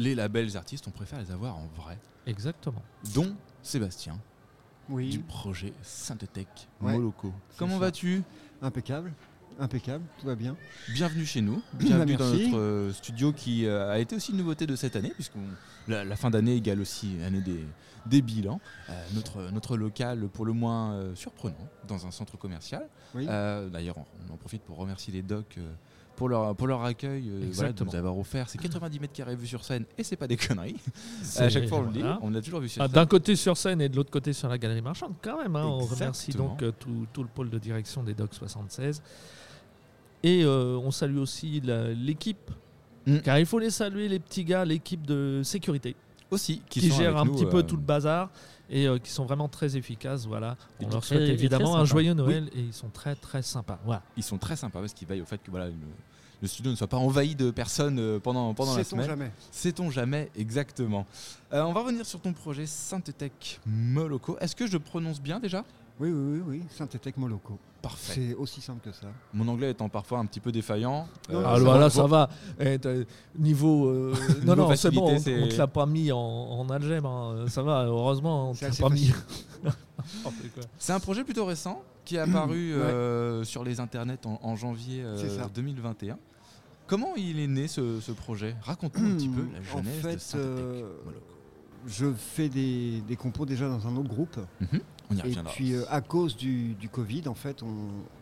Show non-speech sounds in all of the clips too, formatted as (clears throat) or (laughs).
les labels artistes, on préfère les avoir en vrai. Exactement. Dont Sébastien, du projet Synthetech Ouais, Moloko. c'est Comment vas-tu? Impeccable. Impeccable, tout va bien. Bienvenue chez nous, (clears throat) bienvenue dans notre euh, studio qui euh, a été aussi une nouveauté de cette année, puisque la, la fin d'année égale aussi année des, des bilans. Euh, notre, notre local pour le moins euh, surprenant dans un centre commercial. Oui. Euh, D'ailleurs, on en profite pour remercier les docs. Pour leur, pour leur accueil, euh, voilà, de nous avoir offert ces 90 mètres carrés vus sur scène, et c'est pas des conneries. (laughs) À chaque fois, on le dit, voilà. on a toujours vu sur Ah, scène. D'un côté sur scène et de l'autre côté sur la galerie marchande, quand même. hein. On remercie donc euh, tout, tout le pôle de direction des Docs 76. Et euh, on salue aussi l'équipe, Mm. car il faut les saluer, les petits gars, l'équipe de sécurité, aussi, qui, gère un nous, petit peu tout le bazar et euh, qui sont vraiment très efficaces. Voilà. On leur souhaite évidemment un joyeux Noël et ils sont très très sympas. Voilà. Ils sont très sympas parce qu'ils veillent au fait que voilà, le studio ne soit pas envahi de personnes euh, pendant, pendant la Sait-on semaine. jamais. Sait-on jamais exactement. Euh, on va revenir sur ton projet Synthetech Moloko. Est-ce que je prononce bien déjà? Oui, oui, oui, oui. Synthetech Moloko. Parfait. C'est aussi simple que ça. Mon anglais étant parfois un petit peu défaillant. Non, euh, Ah, ça voilà, va- ça va. Eh, niveau. euh, (laughs) non, Niveau non, c'est bon, on, c'est- te l'a pas mis en, en algèbre. hein. Ça va, heureusement, on te l'a pas mis. (laughs) C'est un projet plutôt récent qui est apparu (clears throat) euh, sur les internets en, en janvier euh, C'est ça. 2021. Comment il est né ce, ce projet? Raconte-nous un petit peu la En genèse fait, de Synthetech euh. Je fais des, des compos déjà dans un autre groupe. Mhm. On y Et puis, euh, à cause du, du Covid, en fait, on,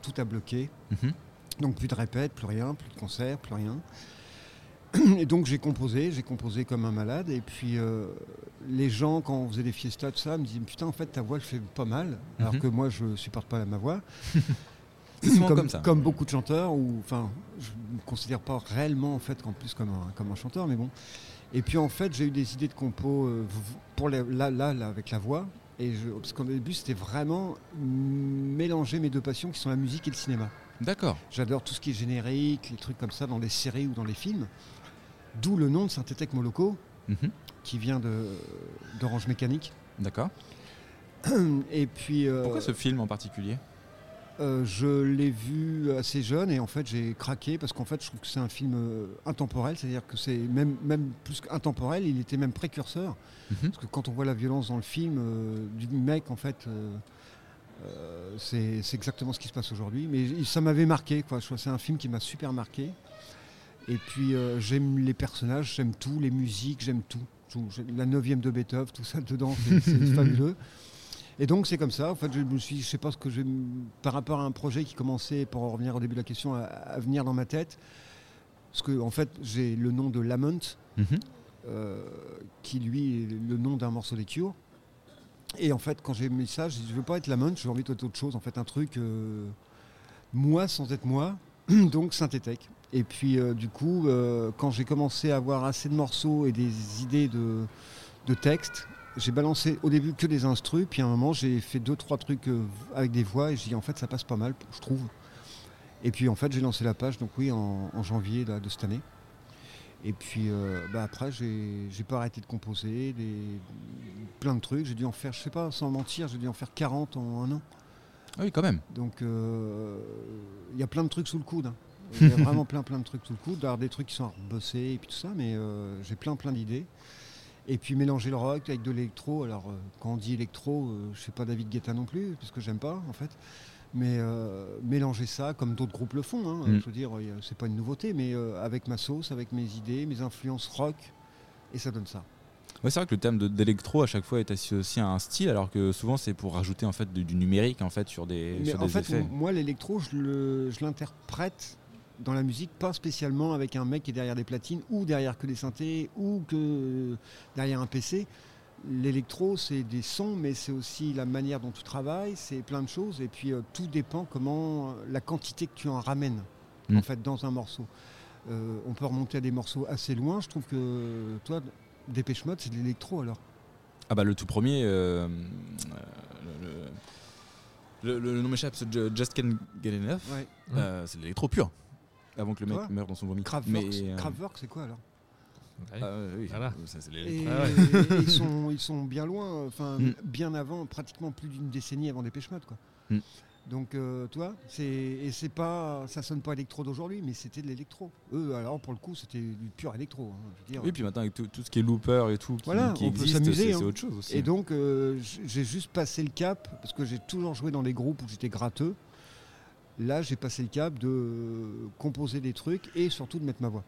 tout a bloqué. Mhm. Donc, plus de répètes, plus rien, plus de concerts, plus rien. Et donc, j'ai composé, j'ai composé comme un malade. Et puis, euh, les gens, quand on faisait des fiestas, tout ça, me disaient Putain, en fait, ta voix, elle fait pas mal. Alors Mhm. que moi, je supporte pas ma voix. (laughs) Souvent comme, comme ça. comme beaucoup de chanteurs, ou enfin, je ne me considère pas réellement en fait qu'en plus comme un, comme un chanteur, mais bon. Et puis en fait, j'ai eu des idées de compos euh, pour les- là, là, là, avec la voix. Et je, parce qu'au début, c'était vraiment mélanger mes deux passions qui sont la musique et le cinéma. D'accord. J'adore tout ce qui est générique, les trucs comme ça dans les séries ou dans les films. D'où le nom de Synthetech Moloko, Mhm. qui vient de d'Orange Mécanique. D'accord. Et puis. euh, Pourquoi ce film en particulier? Euh, je l'ai vu assez jeune et en fait j'ai craqué parce qu'en fait je trouve que c'est un film euh, intemporel, c'est-à-dire que c'est même, même plus qu'intemporel, il était même précurseur. Mhm. Parce que quand on voit la violence dans le film euh, du mec, en fait, c'est c'est exactement ce qui se passe aujourd'hui. Mais ça m'avait marqué, quoi. C'est un film qui m'a super marqué. Et puis j'aime les personnages, j'aime tout, les musiques, j'aime tout. La neuvième de Beethoven, tout ça dedans, c'est (laughs) fabuleux. Et donc c'est comme ça. En fait, je me suis, je sais pas ce que je, par rapport à un projet qui commençait, pour en revenir au début de la question, à, à venir dans ma tête. Parce que en fait, j'ai le nom de Lament, Mhm. euh, qui lui est le nom d'un morceau des Cure. Et en fait, quand j'ai mis ça, j'ai dit, je veux pas être Lamont, j'ai envie d'être autre chose, en fait, un truc euh, moi sans être moi, (clears throat) donc synthétech. Et puis euh, du coup, quand j'ai commencé à avoir assez de morceaux et des idées de, de textes, j'ai balancé au début que des instrus, puis à un moment j'ai fait deux trois trucs euh, avec des voix et j'ai dit en fait ça passe pas mal, je trouve. Et puis en fait j'ai lancé la page, donc oui, en, en janvier là, de cette année. Et puis euh, bah, après, j'ai pas arrêté de composer, des, plein de trucs. J'ai dû en faire, je sais pas, sans mentir, j'ai dû en faire 40 en un an. Ah oui, quand même. Donc euh, il y a plein de trucs sous le coude. hein. (laughs) Il y a vraiment plein plein de trucs sous le coude. D'avoir des trucs qui sont bossés et puis tout ça, mais euh, j'ai plein plein d'idées. Et puis mélanger le rock avec de l'électro. Alors euh, quand on dit électro, euh, je sais pas David Guetta non plus, parce que j'aime pas en fait. Mais euh, mélanger ça, comme d'autres groupes le font, hein, Mm. je veux dire, c'est pas une nouveauté, mais avec ma sauce, avec mes idées, mes influences rock, et ça donne ça. Ouais, c'est vrai que le terme d'électro à chaque fois est associé à un style, alors que souvent c'est pour rajouter en fait du, du numérique en fait sur des, Mais sur en des fait, effets. moi, l'électro, je le- je l'interprète dans la musique, pas spécialement avec un mec qui est derrière des platines, ou derrière que des synthés, ou que derrière un PC. L'électro, c'est des sons, mais c'est aussi la manière dont tu travailles, c'est plein de choses, et puis euh, tout dépend comment euh, la quantité que tu en ramènes Mm. en fait dans un morceau. Euh, on peut remonter à des morceaux assez loin. Je trouve que toi, Dépêche Mode, c'est de l'électro alors. Ah bah le tout premier, euh, euh, le, le- le- le nom m'échappe, c'est Ju- Just Can't Get Enough. Ouais. Euh, c'est de l'électro pur, avant que le mec Toi meure dans son vomi. Kraftwerk, euh, c'est quoi alors Ouais. oui, Voilà. ça, c'est Et, l'électro. Ah ouais. et (laughs) ils, sont, ils sont bien loin, enfin Mm. bien avant, pratiquement plus d'une décennie avant Dépêche Mode. Quoi. Mm. Donc, euh, tu vois, c'est, et c'est pas, ça sonne pas électro d'aujourd'hui, mais c'était de l'électro. Eux, alors pour le coup, c'était du pur électro. hein, je veux dire. Oui, puis maintenant avec tout, tout ce qui est looper et tout qui, Voilà, qui on peut existe, s'amuser, c'est hein. c'est autre chose aussi. Et donc, euh, j'ai juste passé le cap, parce que j'ai toujours joué dans des groupes où j'étais gratteux. Là, j'ai passé le cap de composer des trucs et surtout de mettre ma voix.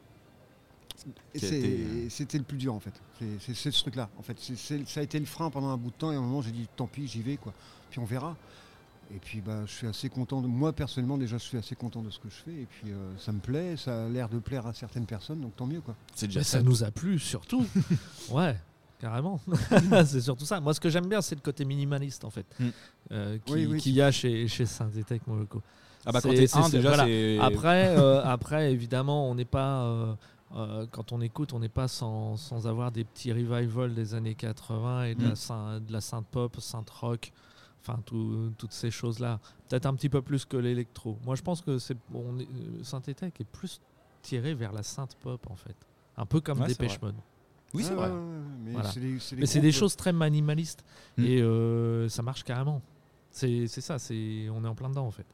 Qui été- C'était le plus dur, en fait. C'est- ce truc-là. En fait, ça a été le frein pendant un bout de temps, et à un moment, j'ai dit tant pis, j'y vais, quoi. Puis on verra. Et puis, bah, je suis assez content. De, moi, personnellement, déjà, je suis assez content de ce que je fais. Et puis, euh, ça me plaît, ça a l'air de plaire à certaines personnes, donc tant mieux, quoi. c'est déjà Mais ça ça. nous a plu surtout. (laughs) ouais, carrément. (laughs) c'est surtout ça. Moi, ce que j'aime bien, c'est le côté minimaliste en fait, Mm. euh, qui- Oui, oui, qu'il y a chez, chez Synthètech Moloko. Ah bah quand C'est- t'es c'est- un c'est- déjà voilà. c'est. Après, euh, après, évidemment, on n'est pas. euh, euh, quand on écoute, on n'est pas sans, sans avoir des petits revivals des années 80 et de, la, Mm. syn- de la synth pop, synth rock, enfin tout- toutes ces choses-là. Peut-être un petit peu plus que l'électro. Moi, je pense que c'est on est- euh, Synthetech est plus tiré vers la synth pop en fait, un peu comme Ouais, Dépêche. Mode. Oui, c'est vrai. ouais, ouais, ouais, mais Voilà. c'est des, choses très minimalistes Mm. et euh, ça marche carrément. C'est c'est ça, c'est on est en plein dedans en fait.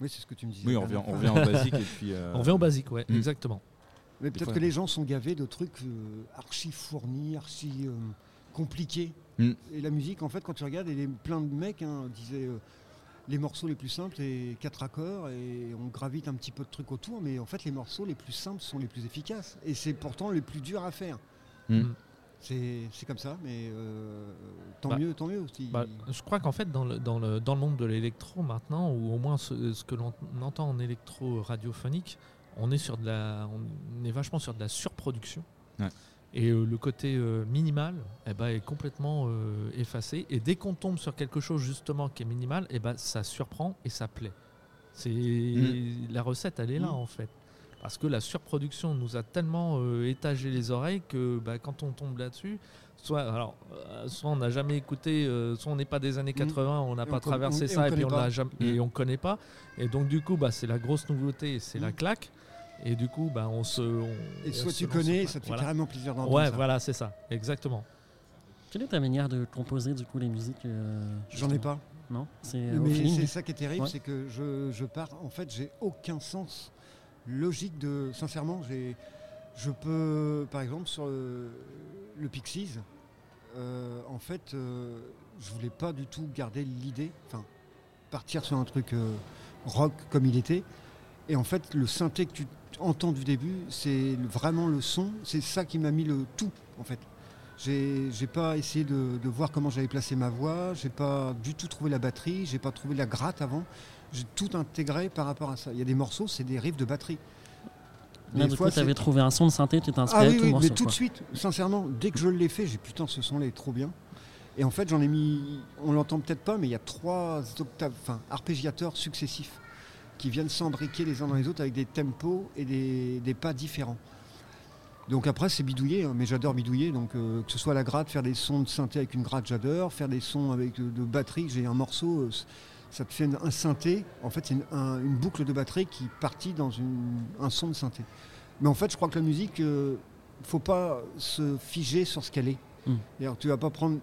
Oui, c'est ce que tu me disais. Oui, on revient, on en (laughs) basique et puis. euh, On revient au basique, ouais, Mm. exactement. Mais peut-être que les gens sont gavés de trucs euh, archi fournis, archi euh, compliqués. Mm. Et la musique, en fait, quand tu regardes, il y a plein de mecs hein, disaient euh, les morceaux les plus simples, c'est quatre accords, et on gravite un petit peu de trucs autour, mais en fait, les morceaux les plus simples sont les plus efficaces. Et c'est pourtant les plus durs à faire. Mm. C'est comme ça, mais euh, tant Bah, mieux, tant mieux aussi. Bah, je crois qu'en fait, dans le, dans, le, dans le monde de l'électro maintenant, ou au moins ce, ce que l'on entend en électro radiophonique, on est, sur de la, on est vachement sur de la surproduction. Ouais. Et euh, le côté euh, minimal eh ben, est complètement euh, effacé. Et dès qu'on tombe sur quelque chose justement qui est minimal, eh ben, ça surprend et ça plaît. C'est La recette, elle est là Mm. en fait. Parce que la surproduction nous a tellement euh, étagé les oreilles que bah, quand on tombe là-dessus, soit, alors, euh, soit on n'a jamais écouté, euh, soit on n'est pas des années 80, on n'a Mm. Pas on traversé on- et ça on et puis on jamais Mm. et on connaît pas. Et donc du coup, bah, c'est la grosse nouveauté, c'est la Mm. claque. Et du coup, bah, on se. on- Et soit tu connais, ça te fait voilà. carrément plaisir d'entendre Ouais, ça. voilà, c'est ça, exactement. Quelle est ta manière de composer du coup les musiques euh, J'en ai pas. Non? C'est Mais ça qui est terrible, Ouais. c'est que je, je pars. En fait, j'ai aucun sens logique de. Sincèrement, j'ai. Je peux, par exemple, sur le, Pixies, euh, en fait, euh, je voulais pas du tout garder l'idée, enfin, partir sur un truc euh, rock comme il était. Et en fait, le synthé que tu entends du début, c'est vraiment le son. C'est ça qui m'a mis le tout, en fait. J'ai pas essayé de, voir comment j'allais placer ma voix, j'ai pas du tout trouvé la batterie, j'ai pas trouvé la gratte avant. J'ai tout intégré par rapport à ça. Il y a des morceaux, c'est des riffs de batterie. Là, du fois, coup, tu avais c'est- trouvé un son de synthé, tu inspiré Ah de oui, tout oui, morceau. mais tout de suite, sincèrement, dès que je l'ai fait, j'ai putain, ce son-là est trop bien. Et en fait, j'en ai mis, on l'entend peut-être pas, mais il y a trois octaves, enfin, arpégiateurs successifs qui viennent s'embriquer les uns dans les autres avec des tempos et des, des pas différents. Donc après, c'est bidouiller, hein, mais j'adore bidouiller. Donc euh, que ce soit la gratte, faire des sons de synthé avec une gratte, j'adore. Faire des sons avec de, de batterie, j'ai un morceau, euh, ça te fait une- un synthé. En fait, c'est une, un- une boucle de batterie qui partit dans une- un son de synthé. Mais en fait, je crois que la musique, euh, faut pas se figer sur ce qu'elle est. Mm. C'est-à-dire, tu vas pas prendre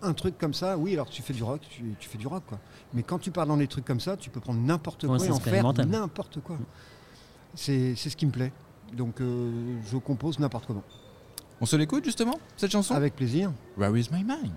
un truc comme ça. Oui, alors tu fais du rock, tu, tu fais du rock, quoi. Mais quand tu pars dans des trucs comme ça, tu peux prendre n'importe Ouais, quoi c'est et en faire n'importe quoi. C'est c'est ce qui me plaît. Donc, euh, je compose n'importe comment. On se l'écoute justement, cette chanson? Avec plaisir. Where is my mind?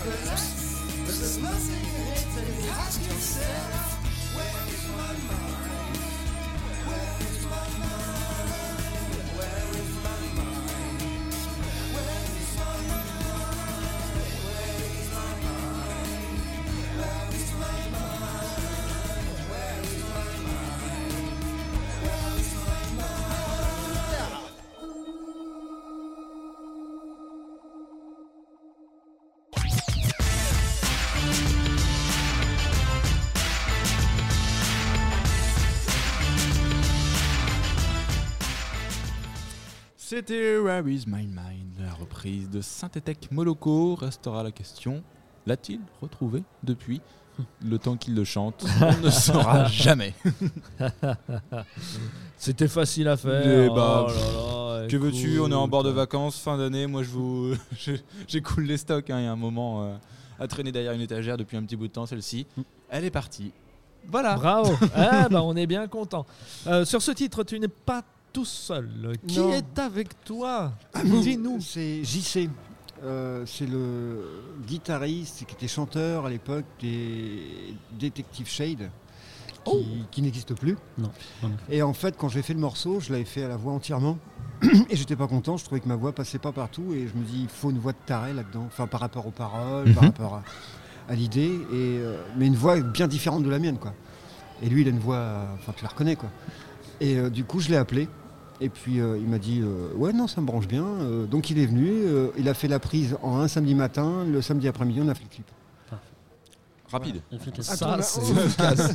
eclipse. But there's nothing you hate that you ask yourself. Where is my mind? C'était Where is my mind La reprise de Synthétech Moloko. Restera la question l'a-t-il retrouvé depuis? Le temps qu'il le chante On ne saura (laughs) jamais. (laughs) C'était facile à faire. Bah, Oh là là, Que veux-tu On est en bord de vacances, fin d'année. Moi, je vous, (laughs) j'écoule les stocks. hein. Il y a un moment euh, à traîner derrière une étagère depuis un petit bout de temps. Celle-ci, elle est partie. Voilà. Bravo. ah, bah, on est bien content. Euh, sur ce titre, tu n'es pas tout seul. Qui Non. est avec toi Dis-nous. C'est JC. Euh, c'est le guitariste qui était chanteur à l'époque des Detective Shade, qui, qui n'existe plus. Non. Et en fait, quand j'ai fait le morceau, je l'avais fait à la voix entièrement. Et j'étais pas content, je trouvais que ma voix passait pas partout. Et je me dis, il faut une voix de taré là-dedans. Enfin, par rapport aux paroles, par rapport à, à l'idée. Et, euh, mais une voix bien différente de la mienne, quoi. Et lui, il a une voix, enfin, tu la reconnais, quoi. Et euh, du coup, je l'ai appelé. Et puis, euh, il m'a dit, euh, ouais, non, ça me branche bien. Euh, donc, il est venu. euh, il a fait la prise en un samedi matin. Le samedi après-midi, on a fait le clip. Rapide. Ça, c'est efficace.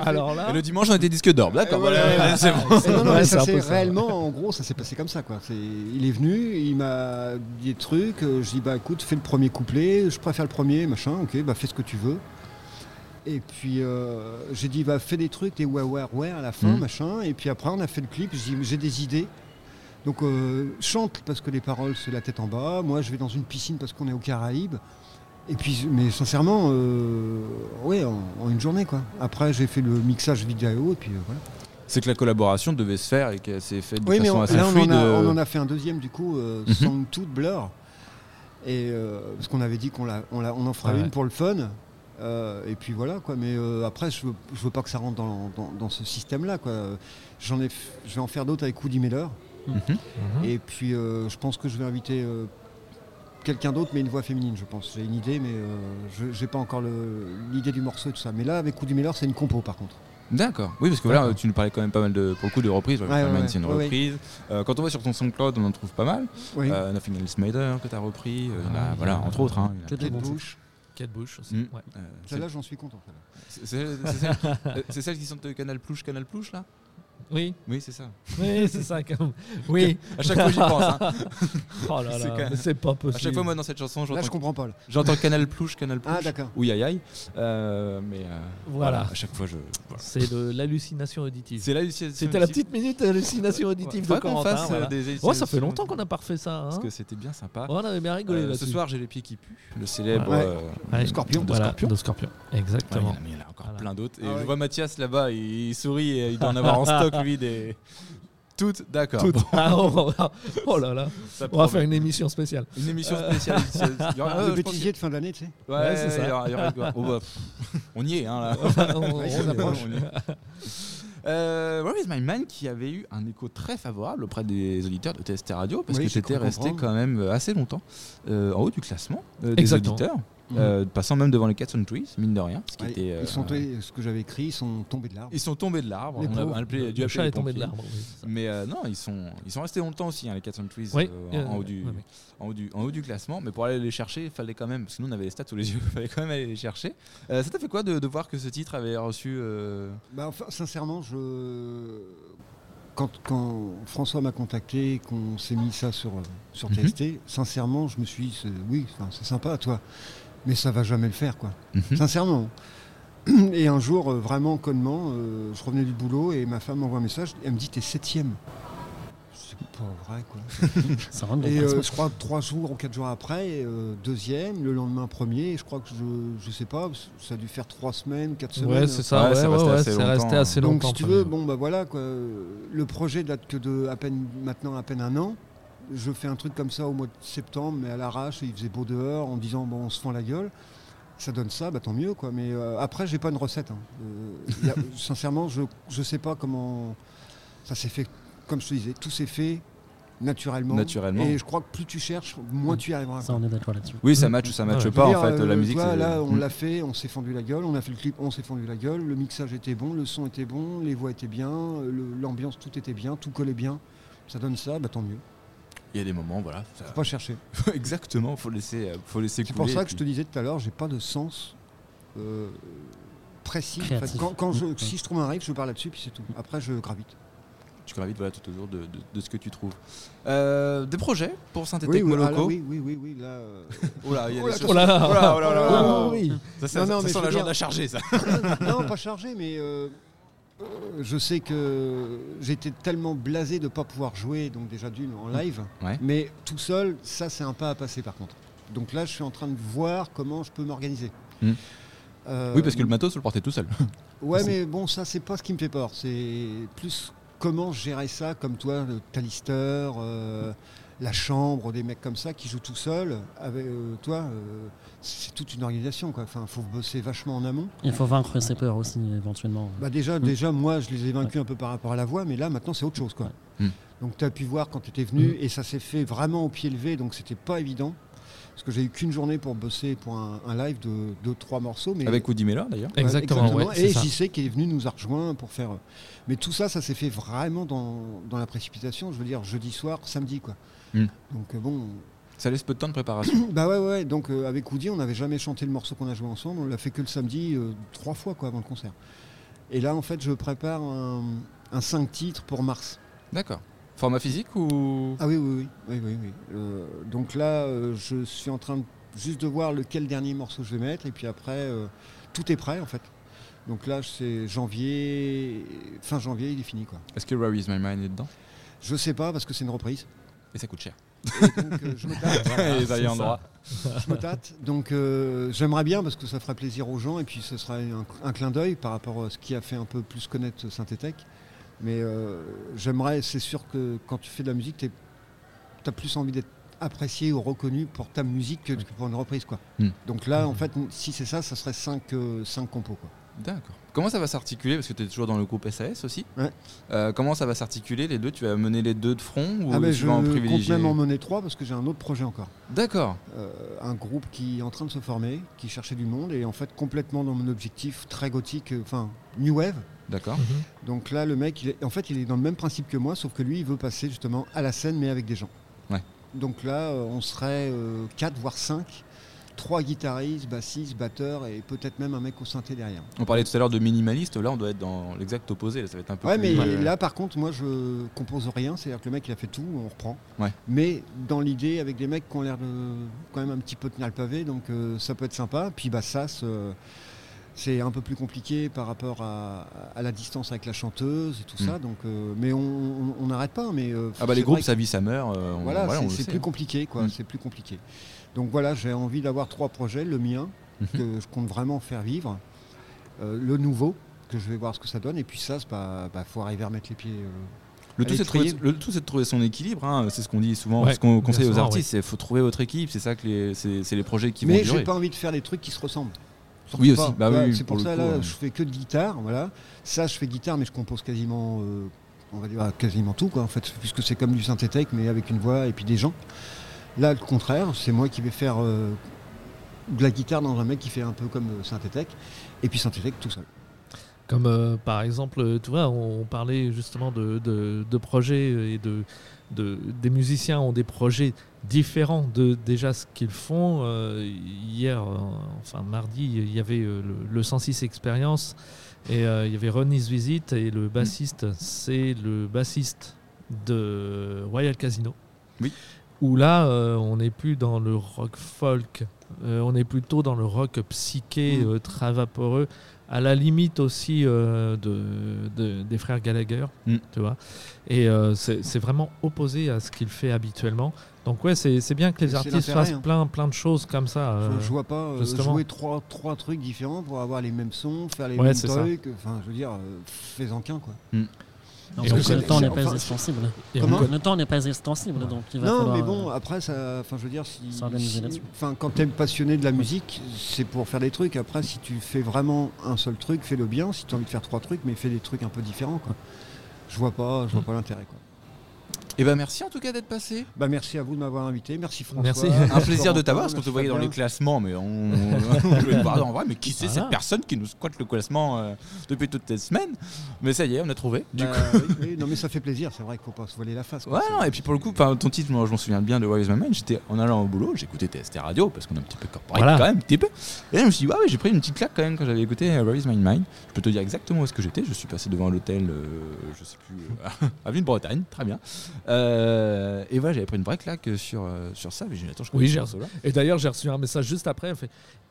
Alors là, Et le dimanche, on était disque d'or. D'accord. Voilà, voilà. voilà, c'est bon. Non, non, Ouais, mais ça réellement, en gros, ça s'est passé comme ça, quoi. C'est- il est venu, il m'a dit des trucs. euh, Je dis, bah écoute, fais le premier couplet. Je préfère le premier, machin. Ok, bah fais ce que tu veux. Et puis euh, j'ai dit, bah fais des trucs, des ouais, ouais, ouais à la fin, Mhm. machin. Et puis après, on a fait le clip. J'ai dit, j'ai des idées. Donc euh, chante parce que les paroles, c'est la tête en bas. Moi, je vais dans une piscine parce qu'on est aux Caraïbes. Et puis, mais sincèrement, euh, ouais, en, en une journée, quoi. Après, j'ai fait le mixage vidéo, et puis euh, voilà. C'est que la collaboration devait se faire et qu'elle s'est faite de Oui, mais façon on, assez là, on en, a, on en a fait un deuxième, du coup, Mhm. Song to Blur. Et, parce qu'on avait dit qu'on la- on, la- on en fera Ouais. une pour le fun. Euh, et puis voilà, quoi. Mais euh, après, je veux, je veux pas que ça rentre dans, dans- dans ce système-là, quoi. J'en ai, je vais en faire d'autres avec Woody Miller. mhm. Mhm. Et puis, euh, je pense que je vais inviter euh, quelqu'un d'autre, mais une voix féminine, je pense. J'ai une idée, mais euh, je n'ai pas encore l'idée du morceau et tout ça. Mais là, avec Woody Miller, c'est une compo, par contre. D'accord. Oui, parce que voilà, tu nous parlais quand même pas mal de, pour le coup, de reprises. Ouais, Fireman, ouais, ouais. c'est une reprise. Euh, quand on va sur ton SoundCloud, on en trouve pas mal. Oui. Euh, Nothing Else Matter que tu as repris. euh, Ah, voilà, entre autres. hein, il y en a Que des Kate Bush. Kate Bush aussi. Mm. ouais. Euh, c'est- Celle-là, j'en suis content. c'est celle, qui- euh, c'est celle qui sont de Canal Plouche, Canal Plouche là? Oui, Oui, c'est ça. oui, c'est ça. Comme... (laughs) Oui. À chaque fois, j'y pense. hein. (laughs) Oh là là, quand même- c'est pas À possible. chaque fois, moi, dans cette chanson, Là, je j'entends comprends pas. j'entends Canal Plouche, Canal Plouche. Ah, d'accord. Ou Aïe Aïe. Euh, mais euh, Voilà. À chaque fois, je. voilà. C'est de l'hallucination auditive. C'est là, C'était la petite minute hallucination auditive de Faudrait qu'on Corentin. fasse, voilà. des Oh, ça fait longtemps qu'on n'a pas refait ça. Parce hein. que c'était bien sympa. Oh, on avait bien rigolé Euh, là-dessus. ce soir, j'ai les pieds qui puent. Le célèbre. Ouais. euh, Ouais. Scorpion. de Voilà, Scorpion. de Scorpion. Ouais, Exactement. il y en a- mais il y en a encore Voilà. plein d'autres. Et Ah je ouais. vois Mathias là-bas, il, il sourit et il doit en (laughs) avoir en stock, lui, des. Toutes, d'accord. Toutes. Ah, oh, oh, oh là là. ça On va faire une émission spéciale. Une émission spéciale. (laughs) Il y aura- le euh, je pense bêtisier de fin d'année, tu sais. Ouais, Ouais, c'est ça. ça. Il y aura, il y aura- (laughs) oh, bah, pff, on y est, hein, là. (laughs) On- Ouais, ça on- s'approche. On y est. Euh, Where is My Man qui avait eu un écho très favorable auprès des auditeurs de TST Radio parce Oui, que c'était resté comprendre. quand même assez longtemps euh, en haut du classement euh, des Exactement. auditeurs. Euh, passant même devant les Cats and Trees, mine de rien. Ce qui Ouais, était, euh, ils sont tombés- ce que j'avais écrit, ils sont tombés de l'arbre. ils sont tombés de l'arbre. On a appelé- chat les est tombé de l'arbre. oui. Mais euh, non, ils sont, ils sont restés longtemps aussi, hein, les Cats and Trees, Oui, euh, en, euh, en haut du, ouais, ouais. en, haut du, en haut du classement. Mais pour aller les chercher, il fallait quand même, parce que nous on avait les stats sous les (laughs) yeux, il fallait quand même aller les chercher. Euh, ça t'a fait quoi de, de voir que ce titre avait reçu. euh, Bah, enfin, sincèrement, je... quand, quand François m'a contacté, qu'on s'est mis ça sur, euh, sur Mhm. TST, sincèrement, je me suis dit, oui, c'est sympa, toi, mais ça va jamais le faire, quoi. Mhm. Sincèrement. (clears throat) Et un jour, euh, vraiment connement, euh, je revenais du boulot et ma femme m'envoie un message, elle me dit, t'es septième. C'est pas vrai, quoi. (laughs) Ça rentre dans Et le euh, je crois que trois jours ou quatre jours après, euh, deuxième, le lendemain premier, et je crois que je, je sais pas, ça a dû faire trois semaines, quatre semaines. Ouais, c'est ça. Ouais, Ouais, c'est ouais, resté ouais, assez c'est longtemps, resté hein. assez Donc longtemps. si tu veux, bon bah voilà quoi. Le projet date que de à peine maintenant à peine un an. Je fais un truc comme ça au mois de septembre, mais à l'arrache, et il faisait beau dehors, en disant bon on se fend la gueule. Ça donne ça, bah tant mieux quoi. Mais euh, après j'ai pas une recette. hein. Euh, y a- (laughs) sincèrement, je je sais pas comment ça s'est fait. Comme je te disais, tout s'est fait naturellement. Naturellement. Et je crois que plus tu cherches, moins tu y arriveras. Ça, quoi. on est d'accord là-dessus. Oui, ça match ou ça match Ouais. pas en fait. euh, la musique, vois, c'est- là, on Mm. l'a fait, on s'est fendu la gueule, on a fait le clip, on s'est fendu la gueule, le mixage était bon, le son était bon, les voix étaient bien, euh, l'ambiance, tout était bien, tout collait bien. Ça donne ça, bah tant mieux. Il y a des moments, voilà. ça- Faut pas chercher. (laughs) Exactement, faut laisser, euh, faut laisser C'est pour ça que je te disais tout à l'heure, j'ai pas de sens euh, précis. en fait. Créatif. Quand, quand je, si je trouve un riff, je parle là-dessus, puis c'est tout. Après, je gravite. Tu gravites voilà, tout autour de, de- de ce que tu trouves. Euh, des projets pour Synthétech Oui, oui, là, Moloko oui, oui, oui, oui, là. euh, (laughs) Oh là, il y a Oh des là, choses- Oh là là. Oh là, oh là là là. Oh non, pas chargé, mais euh, euh, je sais que j'étais tellement blasé de ne pas pouvoir jouer, donc déjà d'une en live, Ouais. mais tout seul, ça c'est un pas à passer par contre. Donc là, je suis en train de voir comment je peux m'organiser. Hmm. Euh, Oui, parce que le matos, faut le porter tout seul. (laughs) Ouais, mais bon, ça c'est pas ce qui me fait peur. C'est plus comment gérer ça, comme toi, le Talister, euh, la chambre, des mecs comme ça qui jouent tout seuls. Avec euh, toi, euh, c'est toute une organisation. Quoi. Enfin, faut bosser vachement en amont. Il faut vaincre ses peurs aussi, éventuellement. Bah déjà, déjà, moi, je les ai vaincus un peu par rapport à la voix, mais là, maintenant, c'est autre chose. Quoi. Mm. Donc, tu as pu voir quand tu étais venu, et ça s'est fait vraiment au pied levé, donc c'était pas évident. Parce que j'ai eu qu'une journée pour bosser pour un, un live de 2-3 morceaux. Mais Avec Woody Miller, d'ailleurs. Ouais, Exactement, ouais, et. JC qui est venu nous a rejoint pour faire. Mais tout ça, ça s'est fait vraiment dans, dans la précipitation. Je veux dire, jeudi soir, samedi, quoi. Mm. Donc euh, bon, Ça laisse peu de temps de préparation. (clears throat) bah ouais, ouais. Donc euh, avec Woody, on n'avait jamais chanté le morceau qu'on a joué ensemble. On l'a fait que le samedi, euh, trois fois, quoi, avant le concert. Et là, en fait, je prépare un, un 5 titres pour mars. D'accord. Format physique ou? Ah oui, oui, oui. oui, oui, oui. Euh, donc là, euh, je suis en train de, juste de voir lequel dernier morceau je vais mettre. Et puis après, euh, tout est prêt, en fait. Donc là, c'est janvier, fin janvier, il est fini, quoi. Est-ce que Where is My Mind est dedans? Je sais pas parce que c'est une reprise. Et ça coûte cher. Et donc je me tâte. (laughs) Ça. droit. je me tâte. Donc j'aimerais bien parce que ça ferait plaisir aux gens et puis ce sera un, un clin d'œil par rapport à ce qui a fait un peu plus connaître Synthétech. Mais euh, j'aimerais, c'est sûr que quand tu fais de la musique, tu as plus envie d'être apprécié ou reconnu pour ta musique que, pour une reprise. Quoi. Hmm. Donc là, en fait, si c'est ça, ça serait 5 compos. Quoi. D'accord. Comment ça va s'articuler Parce que tu es toujours dans le groupe SAS aussi. Ouais. Euh, comment ça va s'articuler les deux? Tu vas mener les deux de front ou ah ben, tu je vas en compte privilégier? même en mener 3 parce que j'ai un autre projet encore. D'accord. euh, un groupe qui est en train de se former, qui cherchait du monde et en fait complètement dans mon objectif très gothique, euh, enfin New Wave. D'accord. Mhm. Donc là le mec, il est- en fait il est dans le même principe que moi, sauf que lui il veut passer justement à la scène mais avec des gens. Ouais. Donc là euh, on serait 4 voire 5 trois guitaristes, bassistes, batteurs et peut-être même un mec au synthé derrière. On parlait tout à l'heure de minimaliste, là on doit être dans l'exact opposé, là, ça va être un peu Ouais, plus- mais là par contre, moi je compose rien, c'est-à-dire que le mec il a fait tout, on reprend. Ouais. Mais dans l'idée, avec des mecs qui ont l'air de quand même un petit peu tenir le pavé, donc euh, ça peut être sympa. Puis bah ça, c'est un peu plus compliqué par rapport à, à la distance avec la chanteuse et tout Mm. ça. Donc, euh, mais on- n'arrête pas. Mais euh, Ah bah les groupes, que- sa vie, sa meurt. on- voilà, voilà, on c'est- plus hein. compliqué, quoi. Mm. C'est plus compliqué. Donc voilà, j'ai envie d'avoir trois projets. Le mien, Mhm. que je compte vraiment faire vivre. Euh, le nouveau, que je vais voir ce que ça donne. Et puis ça, il bah, bah, faut arriver à remettre les pieds. euh, Le tout, Allez, c'est de trouver, trier. le tout, c'est de trouver son équilibre. hein. C'est ce qu'on dit souvent, Ouais, ce qu'on conseille aux artistes. C'est faut trouver votre équipe. C'est ça que les, c'est, c'est les projets qui vont Mais durer. j'ai pas envie de faire des trucs qui se ressemblent. Surtout Oui, pas. aussi. Bah Ouais, oui, c'est pour ça coup, là, ouais. je fais que de guitare, voilà. Ça, je fais guitare, mais je compose quasiment, euh, on va dire ah, quasiment tout, quoi. En fait, puisque c'est comme du synthétique, mais avec une voix et puis des gens. Là, le contraire, c'est moi qui vais faire euh, de la guitare dans un mec qui fait un peu comme euh, synthétique, et puis synthétique tout seul. Comme euh, par exemple, tu vois, on, on parlait justement de, de- de projets et de, de- des musiciens ont des projets différents de déjà ce qu'ils font. Euh, hier, euh, enfin mardi, il y avait euh, le, le 106 Experience et il y avait Ronnie's Visit et le bassiste, c'est le bassiste de Royal Casino. Oui. Où là, euh, on n'est plus dans le rock folk, euh, on est plutôt dans le rock psyché, Mm. euh, très vaporeux à la limite aussi euh, de, de- des frères Gallagher, Mm. tu vois. Et c'est vraiment opposé à ce qu'il fait habituellement. Donc ouais, c'est bien que les artistes fassent hein. plein, plein de choses comme ça. Je- je vois pas jouer trois, trois trucs différents pour avoir les mêmes sons, faire les Ouais, mêmes trucs. Enfin, je veux dire, fais-en qu'un, quoi. Le temps n'est pas enfin, extensible. Le temps n'est pas extensible, donc il va Non, falloir, mais bon, euh, après, ça, enfin, je veux dire, si, enfin, quand t'es passionné de la musique, c'est pour faire des trucs. Après, si tu fais vraiment un seul truc, fais-le bien. Si tu as envie de faire trois trucs, mais fais des trucs un peu différents, quoi. Je vois pas, je vois Mm. pas l'intérêt, quoi. Et ben merci en tout cas d'être passé. Bah, merci à vous de m'avoir invité. Merci François. Merci. Un plaisir de t'avoir parce qu'on te voyait dans les Fabien. classements, mais on, (laughs) on voulait te voir en vrai. Mais qui c'est Ah. cette personne qui nous squatte le classement euh, depuis toutes les semaines? Mais ça y est, on a trouvé. Du Bah, coup. oui, oui, non, mais ça fait plaisir. C'est vrai qu'il faut pas se voiler la face. quoi. Ouais, non, et puis pour le coup, ton titre, moi je m'en souviens bien de is My Mind. J'étais en allant au boulot, j'écoutais TST Radio parce qu'on est un petit peu corporate Voilà. quand même, un petit peu. Et là, je me suis dit, ah ouais, j'ai pris une petite claque quand même quand j'avais écouté euh, Where is My Mind. Je peux te dire exactement où est-ce que j'étais. Je suis passé devant l'hôtel, euh, je sais plus, euh, (laughs) à Ville-Bretagne, très bien. Euh, et voilà, j'avais pris une vraie claque sur, euh, sur ça. Mais j'ai dit, attends, je Oui, j'ai reçu. Et d'ailleurs, j'ai reçu un message juste après elle fait-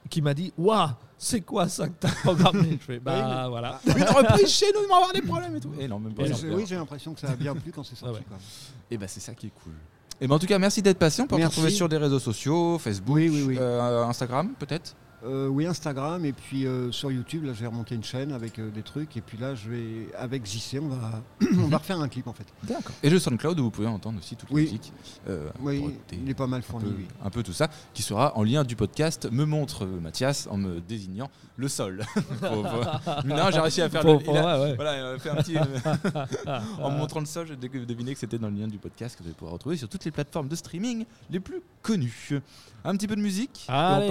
qui m'a dit Waouh, c'est quoi ça que t'as programmé? Je fais Bah voilà. (laughs) Une reprise chez nous, ils vont avoir des problèmes et tout. Et non, même pas. Oui, j'ai l'impression que ça a bien plu quand c'est (laughs) sorti. Ah ouais. quoi. Et bah c'est ça qui est cool. Et ben en tout cas, merci d'être passé. On peut retrouver sur des réseaux sociaux, Facebook, Oui, oui, oui. euh, Instagram peut-être? Euh, oui, Instagram et puis euh, sur YouTube, là, j'ai remonté une chaîne avec euh, des trucs et puis là, je vais avec JC, on va, (clears throat) on va refaire un clip en fait. D'accord. Et le SoundCloud où vous pouvez entendre aussi toute la Oui. musique. euh, Oui, il est pas mal un fourni. peu, oui. un peu tout ça, qui sera en lien du podcast. Me montre Mathias en me désignant le sol. (laughs) (laughs) Non, j'ai réussi à faire le. il a- ouais, ouais. Voilà, il a fait un petit. (laughs) en me montrant le sol, j'ai deviné que c'était dans le lien du podcast que vous allez pouvoir retrouver sur toutes les plateformes de streaming les plus connues. Un petit peu de musique. Allez.